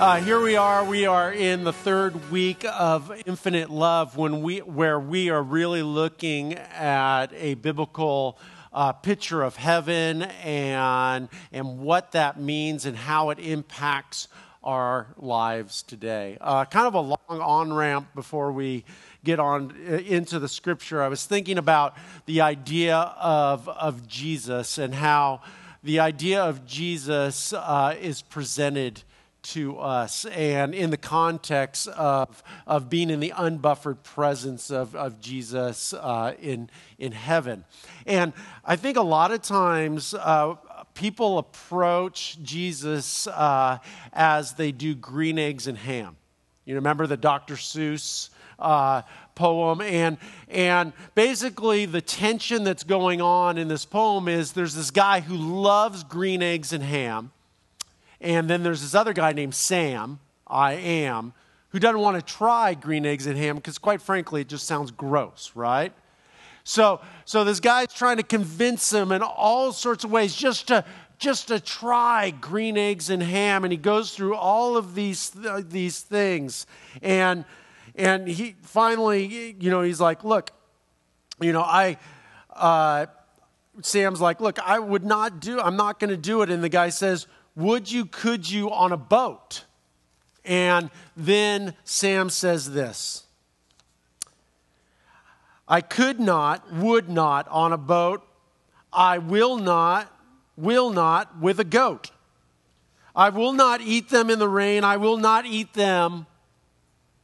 Uh, here we are. We are in the third week of Infinite Love, when we, where we are really looking at a biblical uh, picture of heaven and and what that means and how it impacts our lives today. Uh, kind of a long on ramp before we get on uh, into the scripture. I was thinking about the idea of of Jesus and how the idea of Jesus uh, is presented to us and in the context of, of being in the unbuffered presence of, of Jesus uh, in, in heaven. And I think a lot of times uh, people approach Jesus uh, as they do green eggs and ham. You remember the Dr. Seuss uh, poem, and and basically the tension that's going on in this poem is there's this guy who loves green eggs and ham, and then there's this other guy named Sam, I am, who doesn't want to try green eggs and ham because, quite frankly, it just sounds gross, right? So, so this guy's trying to convince him in all sorts of ways just to just to try green eggs and ham, and he goes through all of these uh, these things, and and he finally, you know, he's like, look, you know, I. Uh, Sam's like, look, I would not do. I'm not going to do it, and the guy says, would you, could you on a boat? And then Sam says this I could not, would not on a boat. I will not, will not with a goat. I will not eat them in the rain. I will not eat them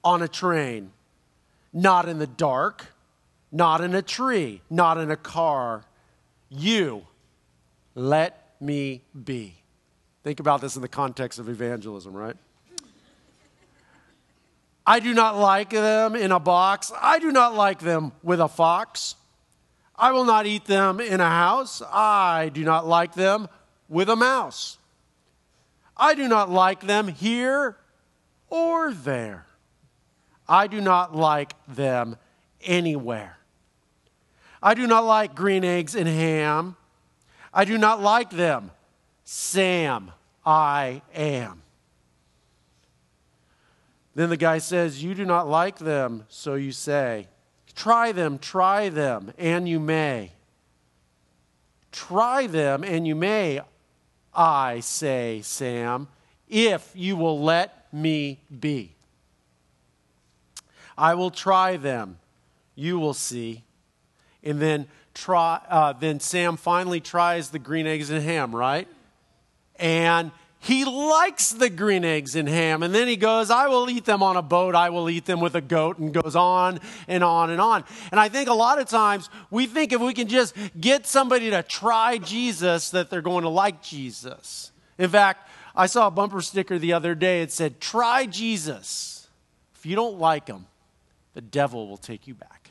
on a train. Not in the dark, not in a tree, not in a car. You let me be. Think about this in the context of evangelism, right? I do not like them in a box. I do not like them with a fox. I will not eat them in a house. I do not like them with a mouse. I do not like them here or there. I do not like them anywhere. I do not like green eggs and ham. I do not like them Sam, I am. Then the guy says, You do not like them, so you say. Try them, try them, and you may. Try them, and you may, I say, Sam, if you will let me be. I will try them, you will see. And then, try, uh, then Sam finally tries the green eggs and ham, right? And he likes the green eggs and ham. And then he goes, I will eat them on a boat. I will eat them with a goat, and goes on and on and on. And I think a lot of times we think if we can just get somebody to try Jesus, that they're going to like Jesus. In fact, I saw a bumper sticker the other day. It said, Try Jesus. If you don't like him, the devil will take you back.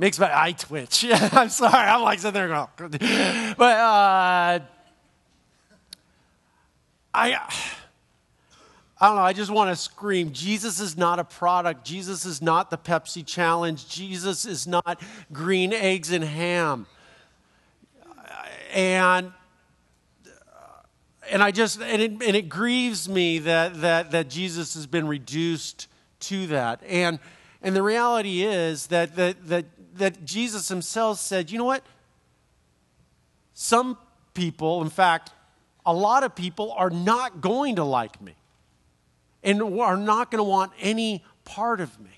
Makes my eye twitch. I'm sorry. I'm like sitting there going, but uh, I. I don't know, I just want to scream. Jesus is not a product. Jesus is not the Pepsi challenge. Jesus is not green eggs and ham. And and I just and it, and it grieves me that that that Jesus has been reduced to that. And and the reality is that that that that Jesus himself said, you know what? Some people, in fact, a lot of people are not going to like me and are not going to want any part of me.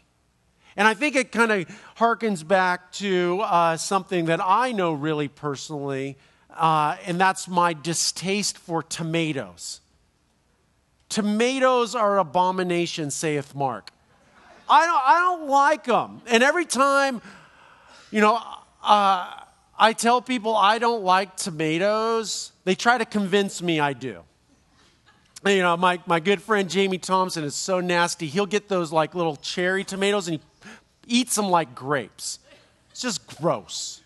And I think it kind of harkens back to uh, something that I know really personally, uh, and that's my distaste for tomatoes. Tomatoes are abomination, saith Mark. I don't, I don't like them. And every time you know, uh, I tell people I don't like tomatoes. They try to convince me I do. You know, my, my good friend Jamie Thompson is so nasty. He'll get those like little cherry tomatoes and he eats them like grapes. It's just gross.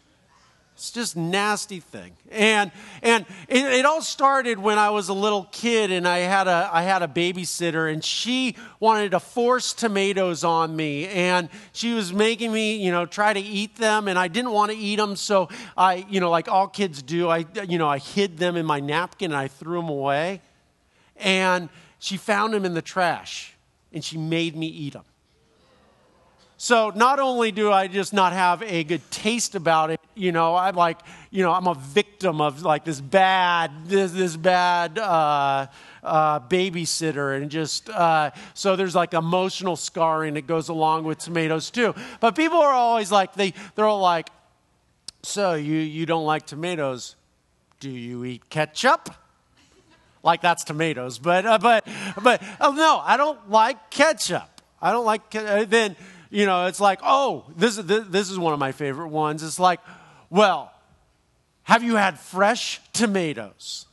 It's just nasty thing. And and it, it, all started when I was a little kid and I had a I had a babysitter and she wanted to force tomatoes on me and she was making me, you know, try to eat them and I didn't want to eat them so I, you know, like all kids do, I you know, I hid them in my napkin and I threw them away. And she found them in the trash and she made me eat them. So not only do I just not have a good taste about it, you know, I'm like, you know, I'm a victim of like this bad, this, this bad uh, uh, babysitter, and just uh, so there's like emotional scarring that goes along with tomatoes too. But people are always like, they they're all like, so you you don't like tomatoes? Do you eat ketchup? Like that's tomatoes, but uh, but but oh no, I don't like ketchup. I don't like uh, then you know, it's like, oh, this, this, this is one of my favorite ones. It's like, well, have you had fresh tomatoes?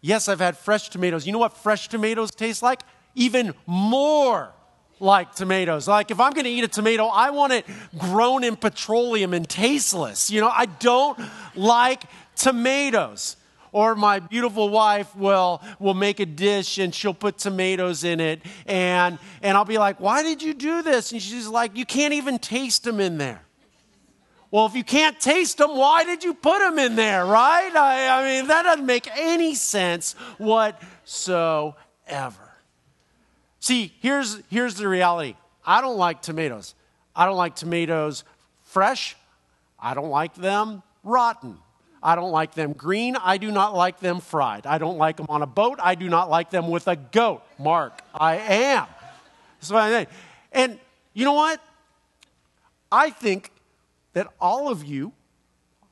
Yes, I've had fresh tomatoes. You know what fresh tomatoes taste like? Even more like tomatoes. Like if I'm going to eat a tomato, I want it grown in petroleum and tasteless. You know, I don't like tomatoes or my beautiful wife will will make a dish and she'll put tomatoes in it and and I'll be like, "Why did you do this?" And she's like, "You can't even taste them in there." Well, if you can't taste them, why did you put them in there, right? I, I mean, that doesn't make any sense whatsoever. See, here's, here's the reality I don't like tomatoes. I don't like tomatoes fresh, I don't like them rotten. I don't like them green. I do not like them fried. I don't like them on a boat. I do not like them with a goat. Mark, I am. That's what I think. And you know what? I think that all of you,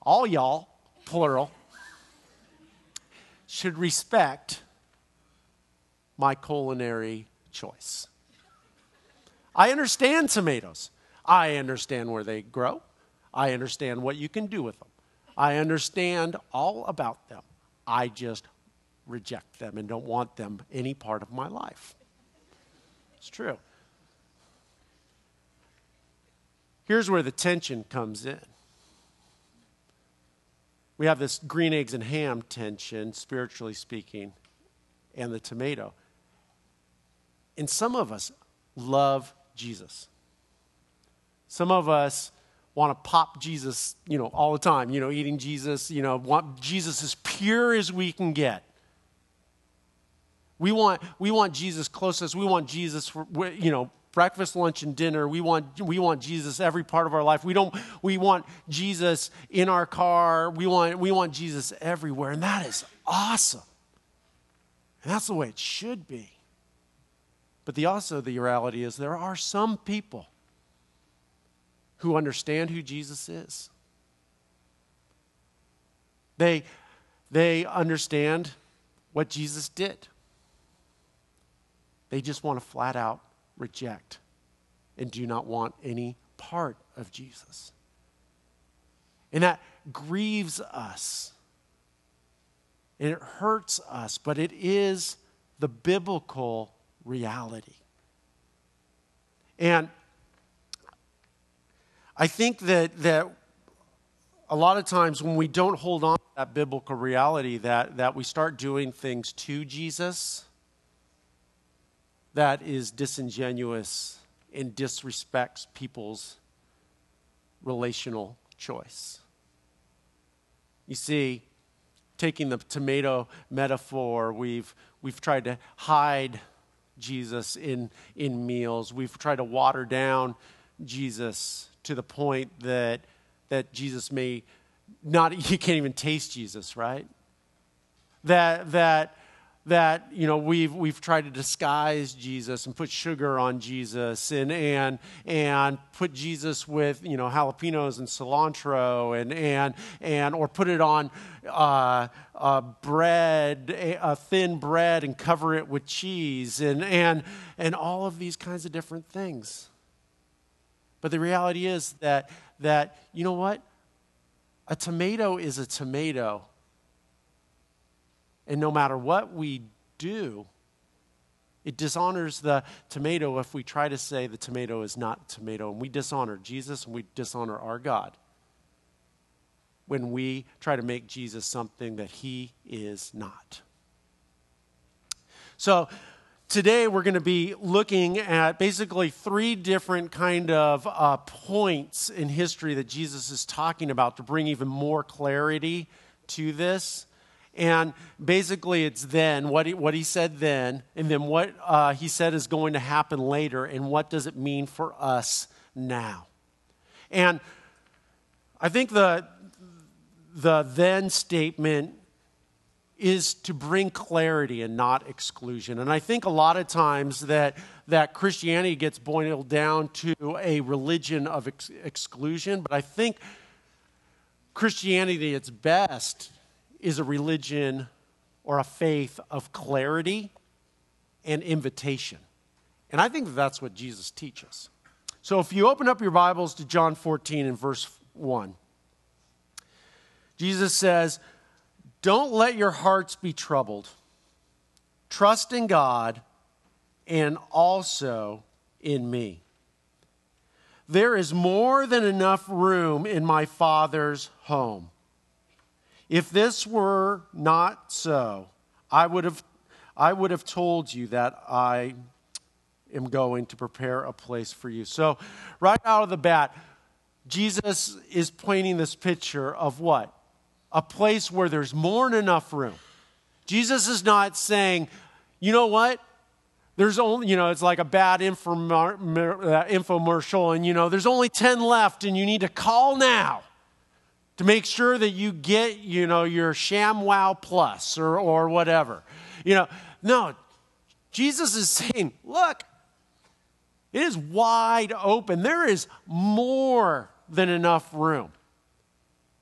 all y'all, plural, should respect my culinary choice. I understand tomatoes. I understand where they grow. I understand what you can do with them. I understand all about them. I just reject them and don't want them any part of my life. It's true. Here's where the tension comes in. We have this green eggs and ham tension, spiritually speaking, and the tomato. And some of us love Jesus. Some of us want to pop Jesus, you know, all the time, you know, eating Jesus, you know, want Jesus as pure as we can get. We want, we want Jesus closest. We want Jesus, for, you know, breakfast, lunch, and dinner. We want, we want Jesus every part of our life. We, don't, we want Jesus in our car. We want, we want Jesus everywhere. And that is awesome. And that's the way it should be. But the, also, the reality is there are some people who understand who Jesus is. They, they understand what Jesus did. They just want to flat out reject and do not want any part of Jesus. And that grieves us. And it hurts us, but it is the biblical reality. And I think that, that a lot of times when we don't hold on to that biblical reality, that, that we start doing things to Jesus that is disingenuous and disrespects people's relational choice. You see, taking the tomato metaphor, we've, we've tried to hide Jesus in, in meals. We've tried to water down Jesus to the point that, that Jesus may not, you can't even taste Jesus, right? That, that, that you know we've we've tried to disguise Jesus and put sugar on Jesus and and and put Jesus with you know jalapenos and cilantro and and and or put it on uh, uh, bread a, a thin bread and cover it with cheese and and and all of these kinds of different things. But the reality is that, that you know what? A tomato is a tomato. And no matter what we do, it dishonors the tomato if we try to say the tomato is not tomato. And we dishonor Jesus and we dishonor our God. when we try to make Jesus something that he is not. So, today we're going to be looking at basically three different kind of uh, points in history that jesus is talking about to bring even more clarity to this. And basically it's then what he, what he said then and then what uh, he said is going to happen later and what does it mean for us now? And i think the the then statement is to bring clarity and not exclusion. And I think a lot of times that, that Christianity gets boiled down to a religion of ex- exclusion, but I think Christianity at its best is a religion or a faith of clarity and invitation. And I think that's what Jesus teaches. So if you open up your Bibles to John 14 and verse 1, Jesus says, don't let your hearts be troubled. Trust in God and also in me. There is more than enough room in my Father's home. If this were not so, I would have, I would have told you that I am going to prepare a place for you. So, right out of the bat, Jesus is painting this picture of what? A place where there's more than enough room. Jesus is not saying, you know what? There's only, you know, it's like a bad uh, infomercial, and, you know, there's only 10 left, and you need to call now to make sure that you get, you know, your ShamWow Plus or, or whatever. You know, no, Jesus is saying, look, it is wide open. There is more than enough room.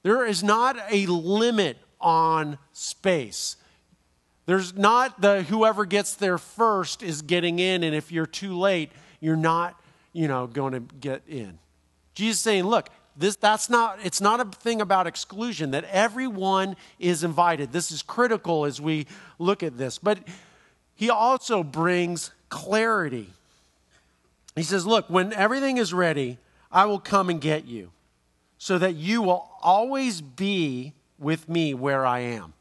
There is not a limit on space. There's not the whoever gets there first is getting in, and if you're too late, you're not, you know, going to get in. Jesus saying, look, this that's not it's not a thing about exclusion, that everyone is invited. This is critical as we look at this. But he also brings clarity. He says, Look, when everything is ready, I will come and get you so that you will always be with me where I am.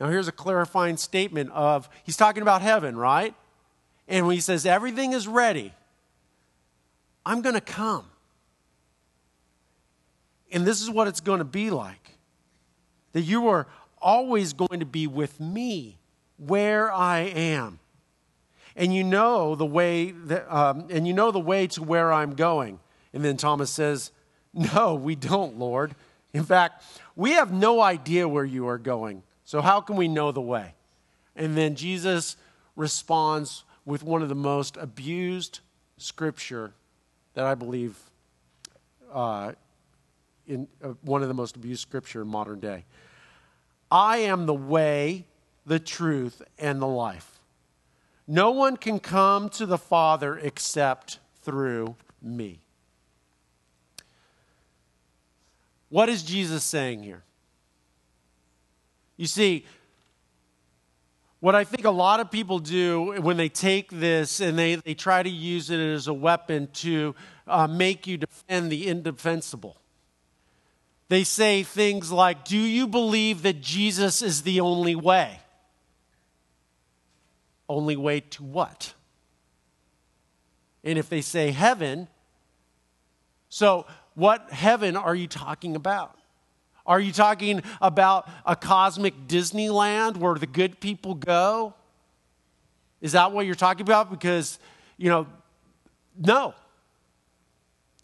Now, here's a clarifying statement of, he's talking about heaven, right? And when he says, everything is ready, I'm going to come. And this is what it's going to be like that you are always going to be with me where I am. And you know the way that, um, and you know the way to where I'm going. And then Thomas says, no, we don't, Lord. In fact, we have no idea where you are going. So, how can we know the way? And then Jesus responds with one of the most abused scripture that I believe uh, in uh, one of the most abused scripture in modern day. I am the way, the truth, and the life. No one can come to the Father except through me. What is Jesus saying here? You see, what I think a lot of people do when they take this and they, they try to use it as a weapon to uh, make you defend the indefensible. They say things like, Do you believe that Jesus is the only way? Only way to what? And if they say heaven, so what heaven are you talking about? Are you talking about a cosmic Disneyland where the good people go? Is that what you're talking about? Because, you know, no.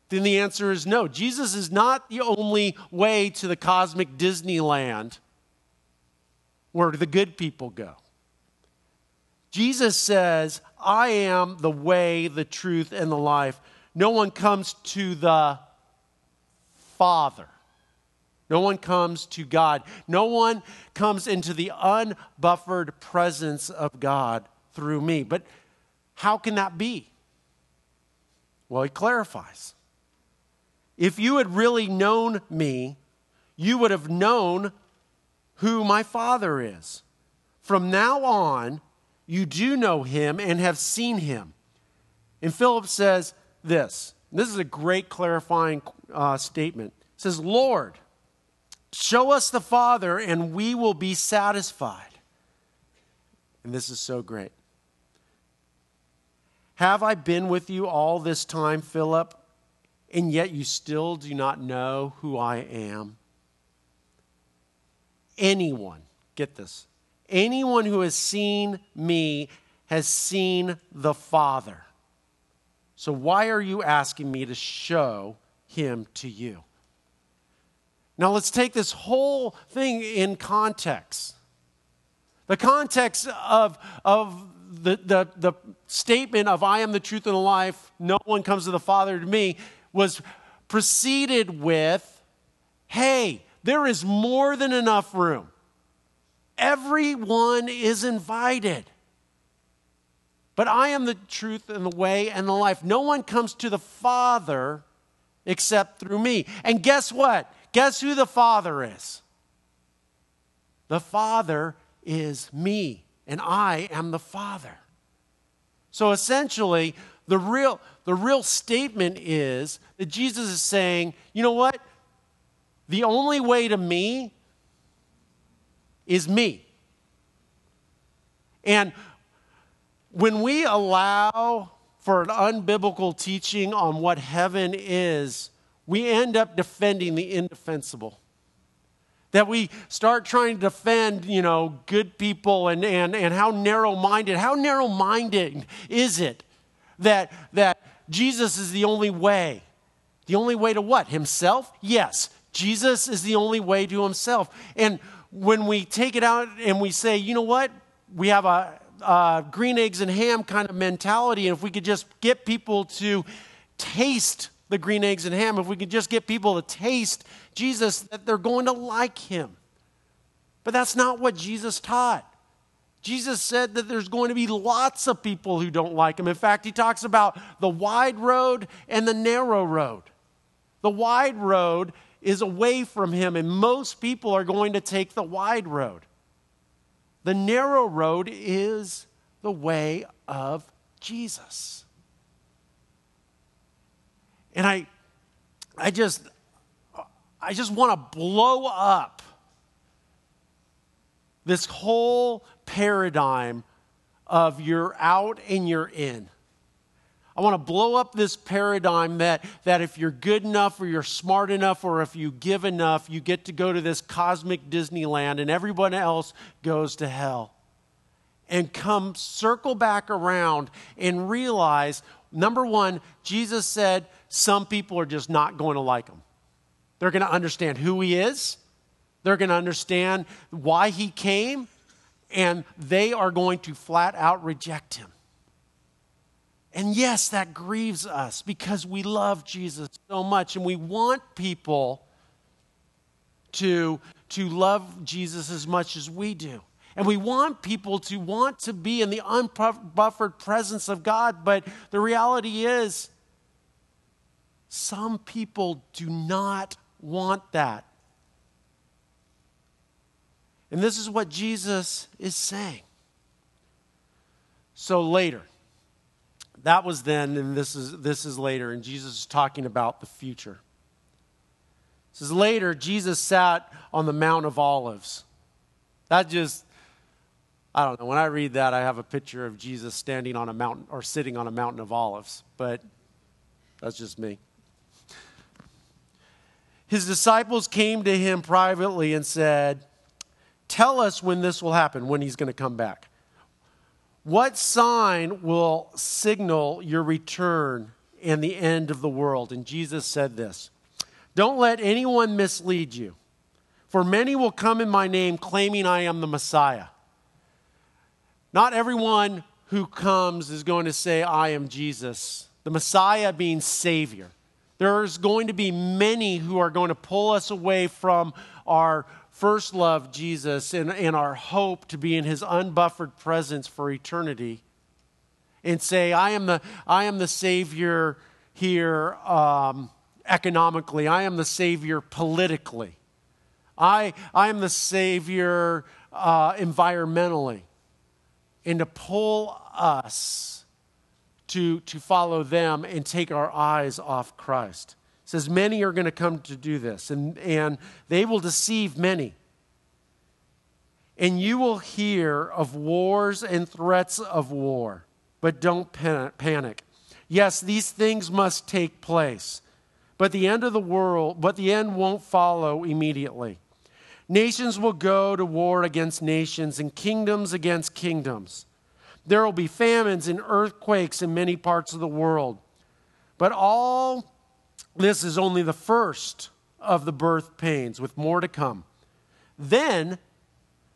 Then the answer is no. Jesus is not the only way to the cosmic Disneyland where the good people go. Jesus says, I am the way, the truth, and the life. No one comes to the Father. No one comes to God. No one comes into the unbuffered presence of God through me. But how can that be? Well, he clarifies. If you had really known me, you would have known who my Father is. From now on, you do know him and have seen him. And Philip says this this is a great clarifying uh, statement. It says, Lord, Show us the Father, and we will be satisfied. And this is so great. Have I been with you all this time, Philip, and yet you still do not know who I am? Anyone, get this, anyone who has seen me has seen the Father. So why are you asking me to show him to you? Now let's take this whole thing in context. The context of, of the, the, the statement of I am the truth and the life, no one comes to the Father to me, was preceded with, hey, there is more than enough room. Everyone is invited. But I am the truth and the way and the life. No one comes to the Father except through me. And guess what? Guess who the Father is? The Father is me, and I am the Father. So essentially, the real, the real statement is that Jesus is saying, you know what? The only way to me is me. And when we allow for an unbiblical teaching on what heaven is, we end up defending the indefensible. That we start trying to defend, you know, good people and, and, and how narrow minded, how narrow minded is it that, that Jesus is the only way? The only way to what? Himself? Yes. Jesus is the only way to himself. And when we take it out and we say, you know what? We have a, uh, green eggs and ham kind of mentality. And if we could just get people to taste the green eggs and ham, if we could just get people to taste Jesus, that they're going to like him. But that's not what Jesus taught. Jesus said that there's going to be lots of people who don't like him. In fact, he talks about the wide road and the narrow road. The wide road is away from him, and most people are going to take the wide road. The narrow road is the way of Jesus. And I, I just, I just want to blow up this whole paradigm of you're out and you're in. I want to blow up this paradigm that, that if you're good enough or you're smart enough or if you give enough, you get to go to this cosmic Disneyland and everyone else goes to hell. And come circle back around and realize number one, Jesus said some people are just not going to like him. They're going to understand who he is, they're going to understand why he came, and they are going to flat out reject him. And yes, that grieves us because we love Jesus so much and we want people to, to love Jesus as much as we do. And we want people to want to be in the unbuffered presence of God, but the reality is, some people do not want that. And this is what Jesus is saying. So later, that was then, and this is, this is later, and Jesus is talking about the future. Says later, Jesus sat on the Mount of Olives. That just, I don't know. When I read that, I have a picture of Jesus standing on a mountain or sitting on a mountain of olives, but that's just me. His disciples came to him privately and said, Tell us when this will happen, when he's going to come back. What sign will signal your return and the end of the world? And Jesus said this Don't let anyone mislead you, for many will come in my name claiming I am the Messiah. Not everyone who comes is going to say, I am Jesus. The Messiah being Savior. There's going to be many who are going to pull us away from our first love, Jesus, and, and our hope to be in his unbuffered presence for eternity, and say, I am the, I am the Savior here um, economically, I am the Savior politically, I, I am the Savior uh, environmentally, and to pull us to, to follow them and take our eyes off Christ. Says many are going to come to do this, and, and they will deceive many. And you will hear of wars and threats of war, but don't panic. Yes, these things must take place, but the end of the world, but the end won't follow immediately. Nations will go to war against nations and kingdoms against kingdoms. There will be famines and earthquakes in many parts of the world. But all this is only the first of the birth pains, with more to come. Then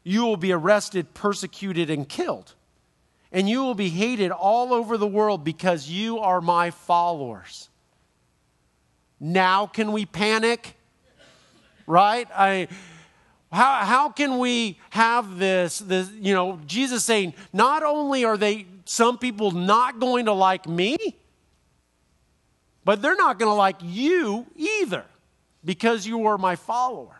you will be arrested, persecuted, and killed. And you will be hated all over the world because you are my followers. Now, can we panic? Right? I how, how can we have this, this, you know, Jesus saying, not only are they, some people not going to like me, but they're not going to like you either because you are my follower.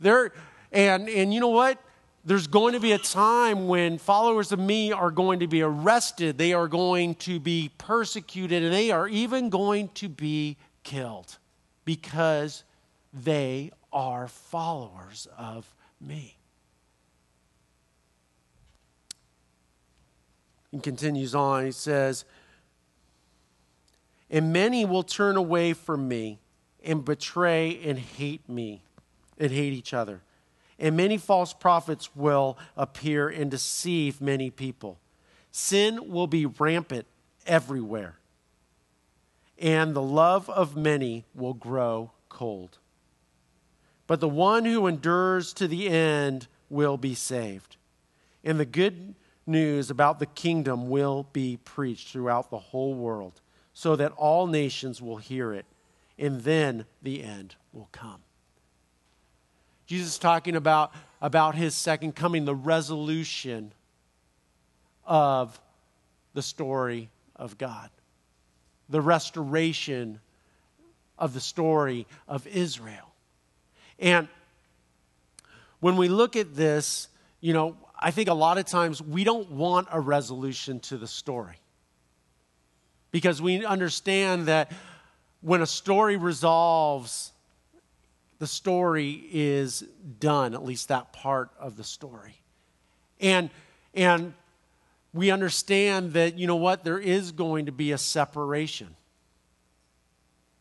There, and, and you know what? There's going to be a time when followers of me are going to be arrested, they are going to be persecuted, and they are even going to be killed because they are followers of me. He continues on, he says, And many will turn away from me and betray and hate me and hate each other. And many false prophets will appear and deceive many people. Sin will be rampant everywhere, and the love of many will grow cold but the one who endures to the end will be saved. And the good news about the kingdom will be preached throughout the whole world, so that all nations will hear it, and then the end will come. Jesus is talking about, about his second coming, the resolution of the story of God, the restoration of the story of Israel. And when we look at this, you know, I think a lot of times we don't want a resolution to the story. Because we understand that when a story resolves, the story is done, at least that part of the story. And, and we understand that, you know what, there is going to be a separation.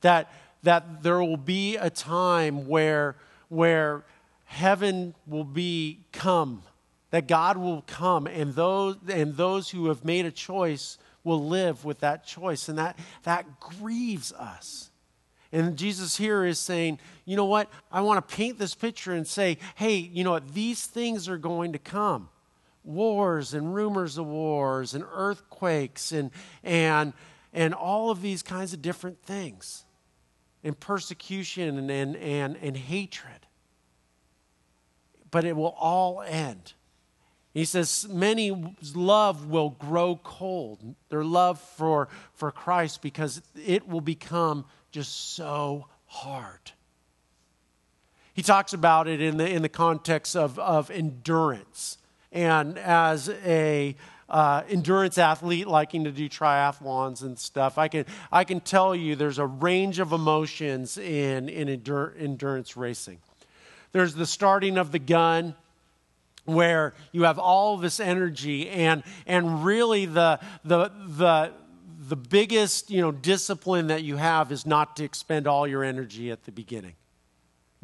That, that there will be a time where where heaven will be come, that God will come, and those, and those who have made a choice will live with that choice. And that, that grieves us. And Jesus here is saying, you know what? I want to paint this picture and say, hey, you know what? These things are going to come wars and rumors of wars and earthquakes and, and, and all of these kinds of different things and persecution and, and, and, and hatred. But it will all end. He says, Many's love will grow cold, their love for, for Christ, because it will become just so hard. He talks about it in the, in the context of, of endurance. And as a uh, endurance athlete liking to do triathlons and stuff, I can, I can tell you there's a range of emotions in, in endur- endurance racing. There's the starting of the gun where you have all this energy and, and really the, the, the, the biggest you know, discipline that you have is not to expend all your energy at the beginning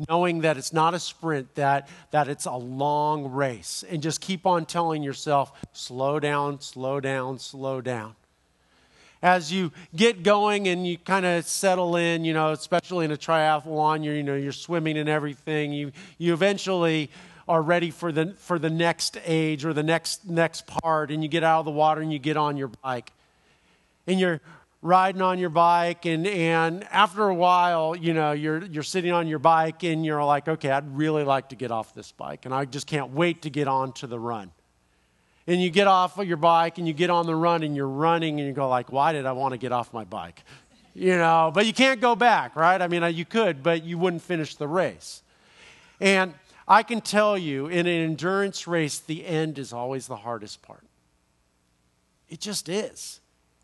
knowing that it's not a sprint, that, that it's a long race. And just keep on telling yourself, slow down, slow down, slow down. As you get going and you kind of settle in, you know, especially in a triathlon, you're, you know, you're swimming and everything, you, you eventually are ready for the, for the next age or the next, next part, and you get out of the water and you get on your bike. And you're riding on your bike and, and after a while you know you're, you're sitting on your bike and you're like okay i'd really like to get off this bike and i just can't wait to get on to the run. And you get off of your bike and you get on the run and you're running and you go like why did i want to get off my bike? You know but you can't go back right? I mean uh, you could but you wouldn't finish the race. And i can tell you in an endurance race the end is always the hardest part it just is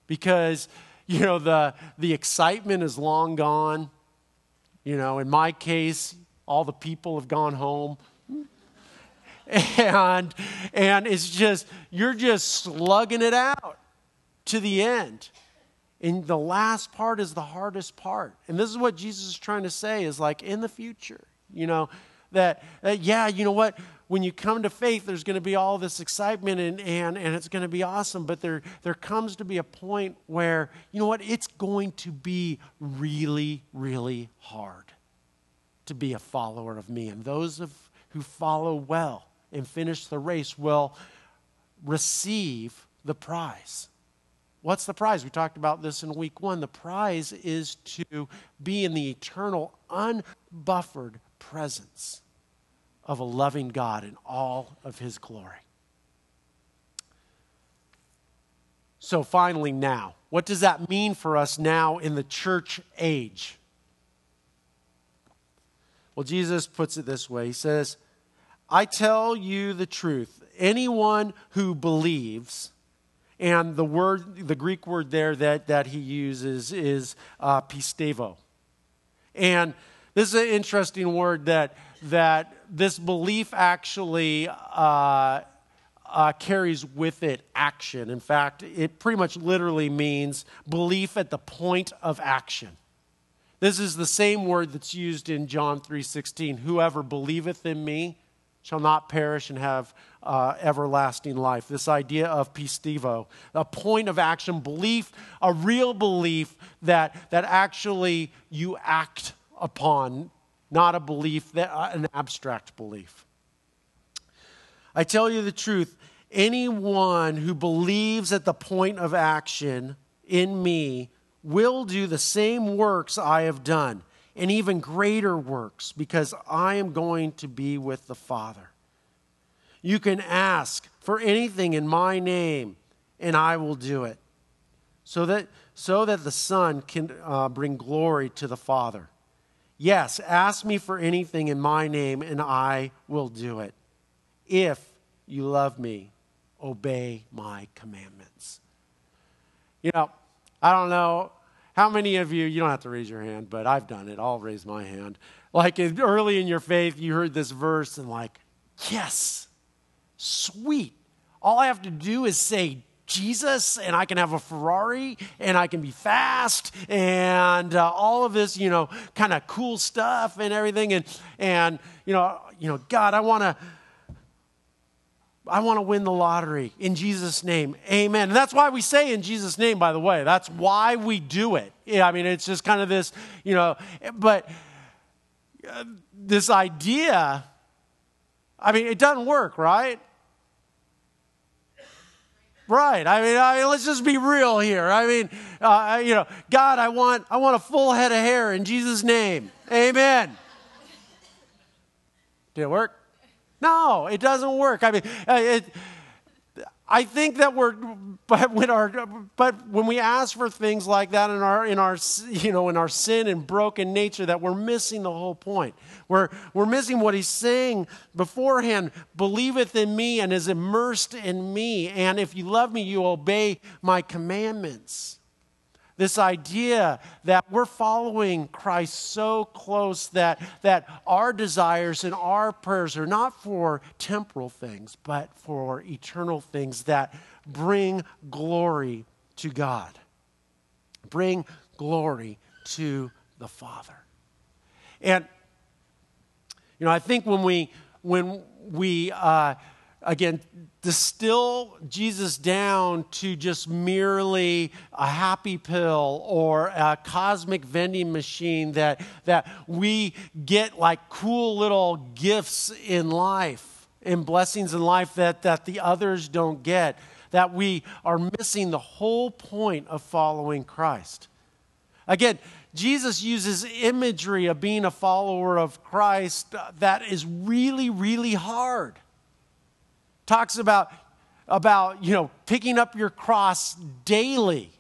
because you know, the, the excitement is long gone. You know, in my case, all the people have gone home. And, and it's just, you're just slugging it out to the end. And the last part is the hardest part. And this is what Jesus is trying to say is like in the future, you know, that, that yeah, you know what? When you come to faith, there's going to be all this excitement and, and, and it's going to be awesome. But there, there comes to be a point where, you know what? It's going to be really, really hard to be a follower of me. And those of, who follow well and finish the race will receive the prize. What's the prize? We talked about this in week one. The prize is to be in the eternal, unbuffered presence of a loving God in all of his glory. So, finally, now, what does that mean for us now in the church age? Well, Jesus puts it this way He says, I tell you the truth. Anyone who believes, and the word, the Greek word there that, that he uses is uh, pistevo. And this is an interesting word that, that this belief actually uh, uh, carries with it action. In fact, it pretty much literally means belief at the point of action. This is the same word that's used in John 3:16. Whoever believeth in me shall not perish and have uh, everlasting life. This idea of pistevo, a point of action, belief, a real belief that, that actually you act upon, not a belief, that, uh, an abstract belief. I tell you the truth, anyone who believes at the point of action in me will do the same works I have done and even greater works because I am going to be with the Father. You can ask for anything in my name, and I will do it, so that, so that the Son can uh, bring glory to the Father. Yes, ask me for anything in my name, and I will do it. If you love me, obey my commandments. You know, I don't know how many of you, you don't have to raise your hand, but I've done it. I'll raise my hand. Like early in your faith, you heard this verse and, like, yes, sweet. All I have to do is say Jesus, and I can have a Ferrari, and I can be fast, and uh, all of this, you know, kind of cool stuff and everything. And, and you know, you know, God, I want to I want to win the lottery in Jesus' name. Amen. And that's why we say in Jesus' name, by the way. That's why we do it. Yeah, I mean, it's just kind of this, you know, but uh, this idea, I mean, it doesn't work, right? Right. I mean, I let's just be real here. I mean, uh, you know, God, I want, I want a full head of hair in Jesus' name. Amen. Did it work? No, it doesn't work. I mean, uh, it, I think that we're, but when our, but when we ask for things like that in our, in our, you know, in our sin and broken nature, that we're missing the whole point. We're, we're missing what he's saying beforehand. Believeth in me and is immersed in me. And if you love me, you obey my commandments. This idea that we're following Christ so close that, that our desires and our prayers are not for temporal things, but for eternal things that bring glory to God, bring glory to the Father. And, you know, I think when we, when we, uh, again, distill Jesus down to just merely a happy pill or a cosmic vending machine that, that we get like cool little gifts in life and blessings in life that, that the others don't get, that we are missing the whole point of following Christ. Again, Jesus uses imagery of being a follower of Christ that is really, really hard talks about, about you know, picking up your cross daily.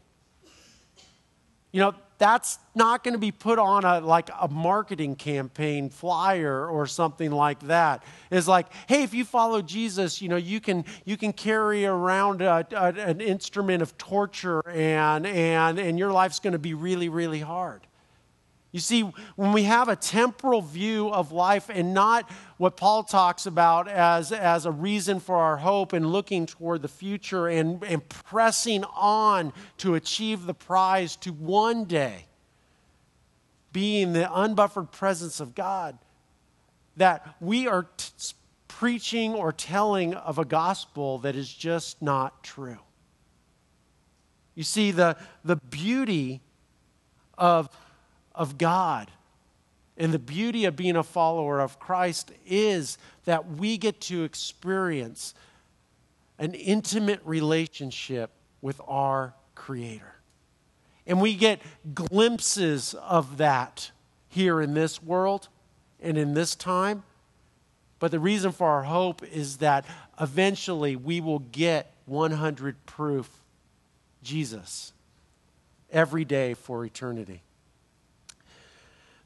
you know, that's not going to be put on a like a marketing campaign flyer or something like that it's like hey if you follow jesus you know you can you can carry around a, a, an instrument of torture and and and your life's going to be really really hard you see, when we have a temporal view of life and not what Paul talks about as, as a reason for our hope and looking toward the future and, and pressing on to achieve the prize to one day being the unbuffered presence of God, that we are t- preaching or telling of a gospel that is just not true. You see, the, the beauty of of God. And the beauty of being a follower of Christ is that we get to experience an intimate relationship with our Creator. And we get glimpses of that here in this world and in this time. But the reason for our hope is that eventually we will get 100 proof Jesus every day for eternity.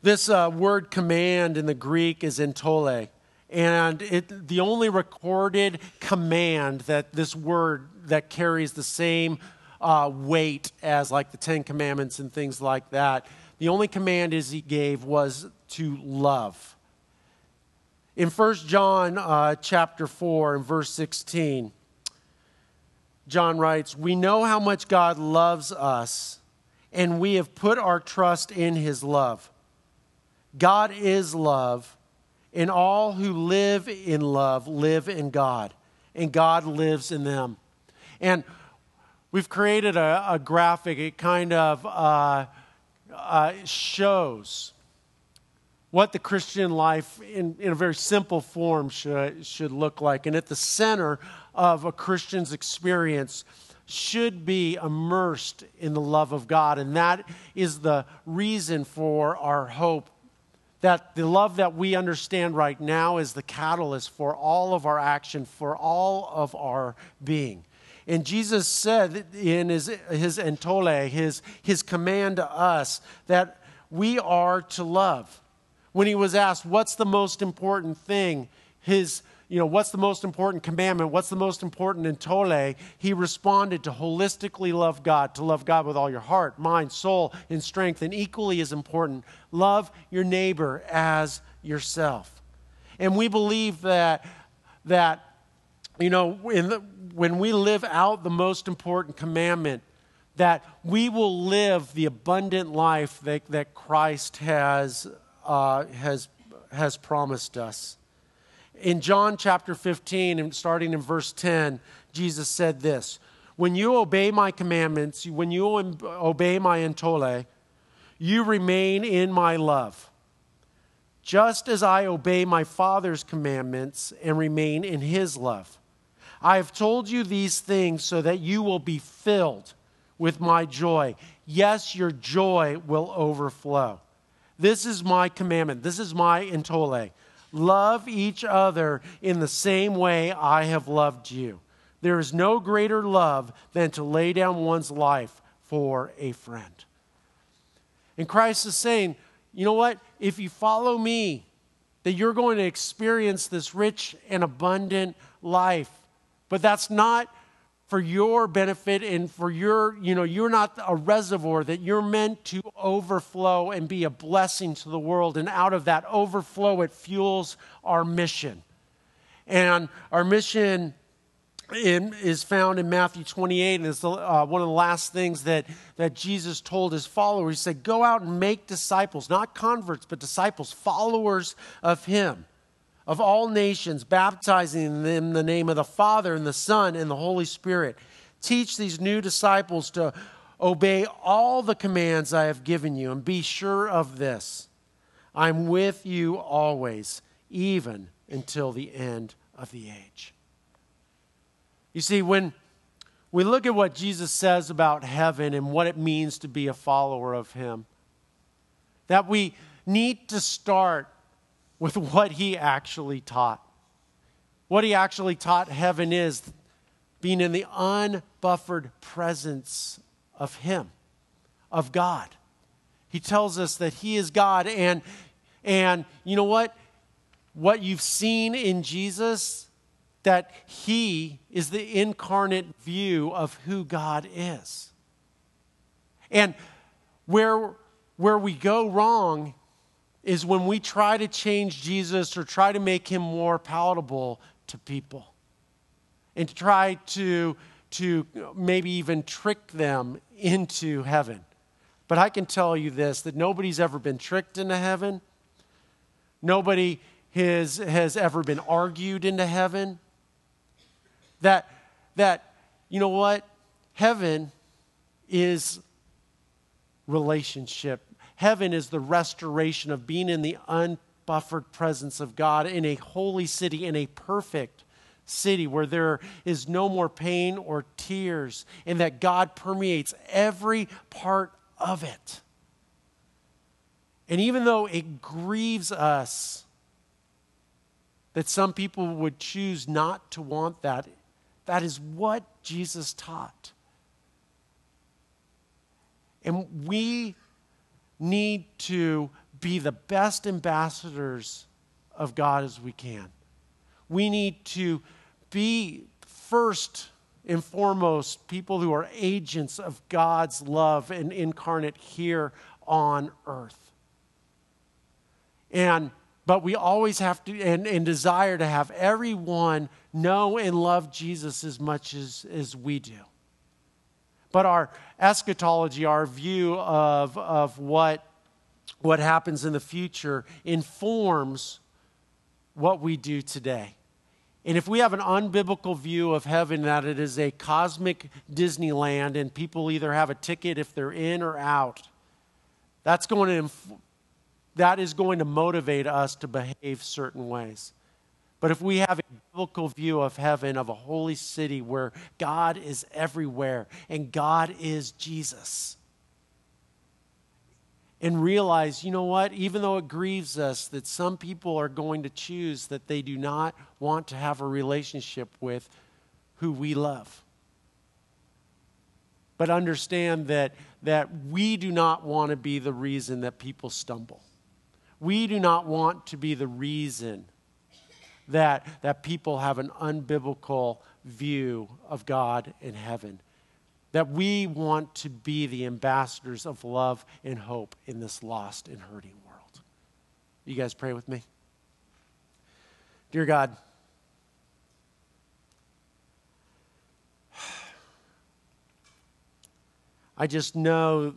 This uh, word command in the Greek is entole. And it, the only recorded command that this word that carries the same uh, weight as like the Ten Commandments and things like that, the only command is he gave was to love. In 1 John uh, chapter 4 and verse 16, John writes, We know how much God loves us, and we have put our trust in his love. God is love, and all who live in love live in God, and God lives in them. And we've created a, a graphic, it kind of uh, uh, shows what the Christian life in, in a very simple form should, should look like. And at the center of a Christian's experience should be immersed in the love of God. And that is the reason for our hope that the love that we understand right now is the catalyst for all of our action, for all of our being. And Jesus said in his, his entole, his, his command to us, that we are to love. When he was asked, What's the most important thing? His you know, what's the most important commandment? What's the most important entole? He responded to holistically love God, to love God with all your heart, mind, soul, and strength. And equally as important, love your neighbor as yourself. And we believe that, that you know, the, when we live out the most important commandment, that we will live the abundant life that, that Christ has, uh, has, has promised us. In John chapter 15, and starting in verse 10, Jesus said this When you obey my commandments, when you obey my entole, you remain in my love, just as I obey my Father's commandments and remain in his love. I have told you these things so that you will be filled with my joy. Yes, your joy will overflow. This is my commandment. This is my entole Love each other in the same way I have loved you. There is no greater love than to lay down one's life for a friend. And Christ is saying, you know what? If you follow me, that you're going to experience this rich and abundant life. But that's not for your benefit and for your, you know, you're not a reservoir, that you're meant to overflow and be a blessing to the world. And out of that overflow, it fuels our mission. And our mission in, is found in Matthew 28, and it's uh, one of the last things that, that Jesus told his followers. He said, Go out and make disciples, not converts, but disciples, followers of him of all nations, baptizing them in the name of the Father and the Son and the Holy Spirit. Teach these new disciples to obey all the commands I have given you, and be sure of this I'm with you always, even until the end of the age. You see, when we look at what Jesus says about heaven and what it means to be a follower of Him, that we need to start with what he actually taught. What he actually taught heaven is being in the unbuffered presence of him, of God. He tells us that He is God. And, and you know what? What you've seen in Jesus, that He is the incarnate view of who God is. And where, where we go wrong is when we try to change Jesus or try to make him more palatable to people and to try to, to maybe even trick them into heaven. But I can tell you this that nobody's ever been tricked into heaven. Nobody has, has ever been argued into heaven. That, that, you know what? Heaven is relationship. Heaven is the restoration of being in the unbuffered presence of God in a holy city, in a perfect city where there is no more pain or tears, and that God permeates every part of it. And even though it grieves us that some people would choose not to want that, that is what Jesus taught. And we need to be the best ambassadors of God as we can. We need to be first and foremost people who are agents of God's love and incarnate here on earth. And but we always have to and, and desire to have everyone know and love Jesus as much as, as we do. But our eschatology, our view of, of what, what happens in the future, informs what we do today. And if we have an unbiblical view of heaven, that it is a cosmic Disneyland and people either have a ticket if they're in or out, that's going to, that is going to motivate us to behave certain ways. But if we have a biblical view of heaven, of a holy city where God is everywhere and God is Jesus, and realize, you know what, even though it grieves us that some people are going to choose that they do not want to have a relationship with who we love. But understand that, that we do not want to be the reason that people stumble. We do not want to be the reason that, that people have an unbiblical view of God in heaven. That we want to be the ambassadors of love and hope in this lost and hurting world. You guys pray with me? Dear God, I just know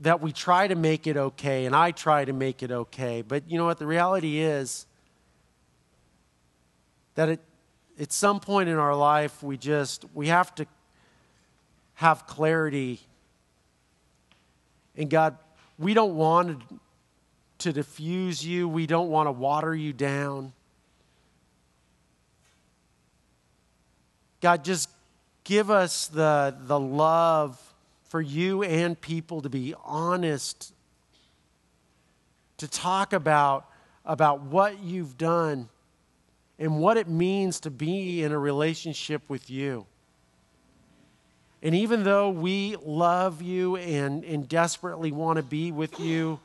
that we try to make it okay, and I try to make it okay. But you know what? The reality is, that at, at some point in our life we just we have to have clarity. And god we don't want to diffuse you. We don't want to water you down. God just give us the, the love for you and people to be honest to talk about about what you've done and what it means to be in a relationship with you. And even though we love you and, and desperately want to be with you,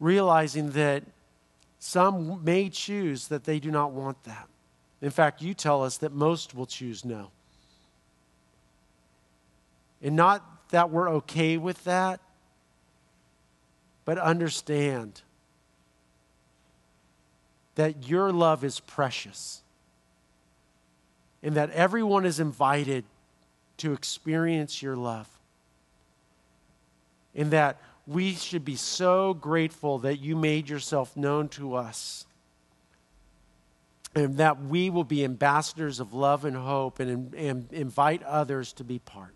realizing that some may choose that they do not want that. In fact, you tell us that most will choose no. And not that we're okay with that, but understand that your love is precious and that everyone is invited to experience your love. And that we should be so grateful that you made yourself known to us. And that we will be ambassadors of love and hope and, and invite others to be part.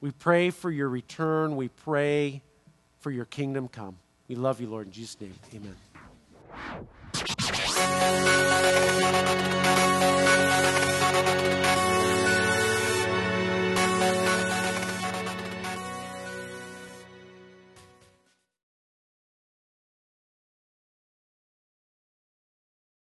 We pray for your return. We pray for your kingdom come. We love you, Lord. In Jesus' name, amen. Thank you.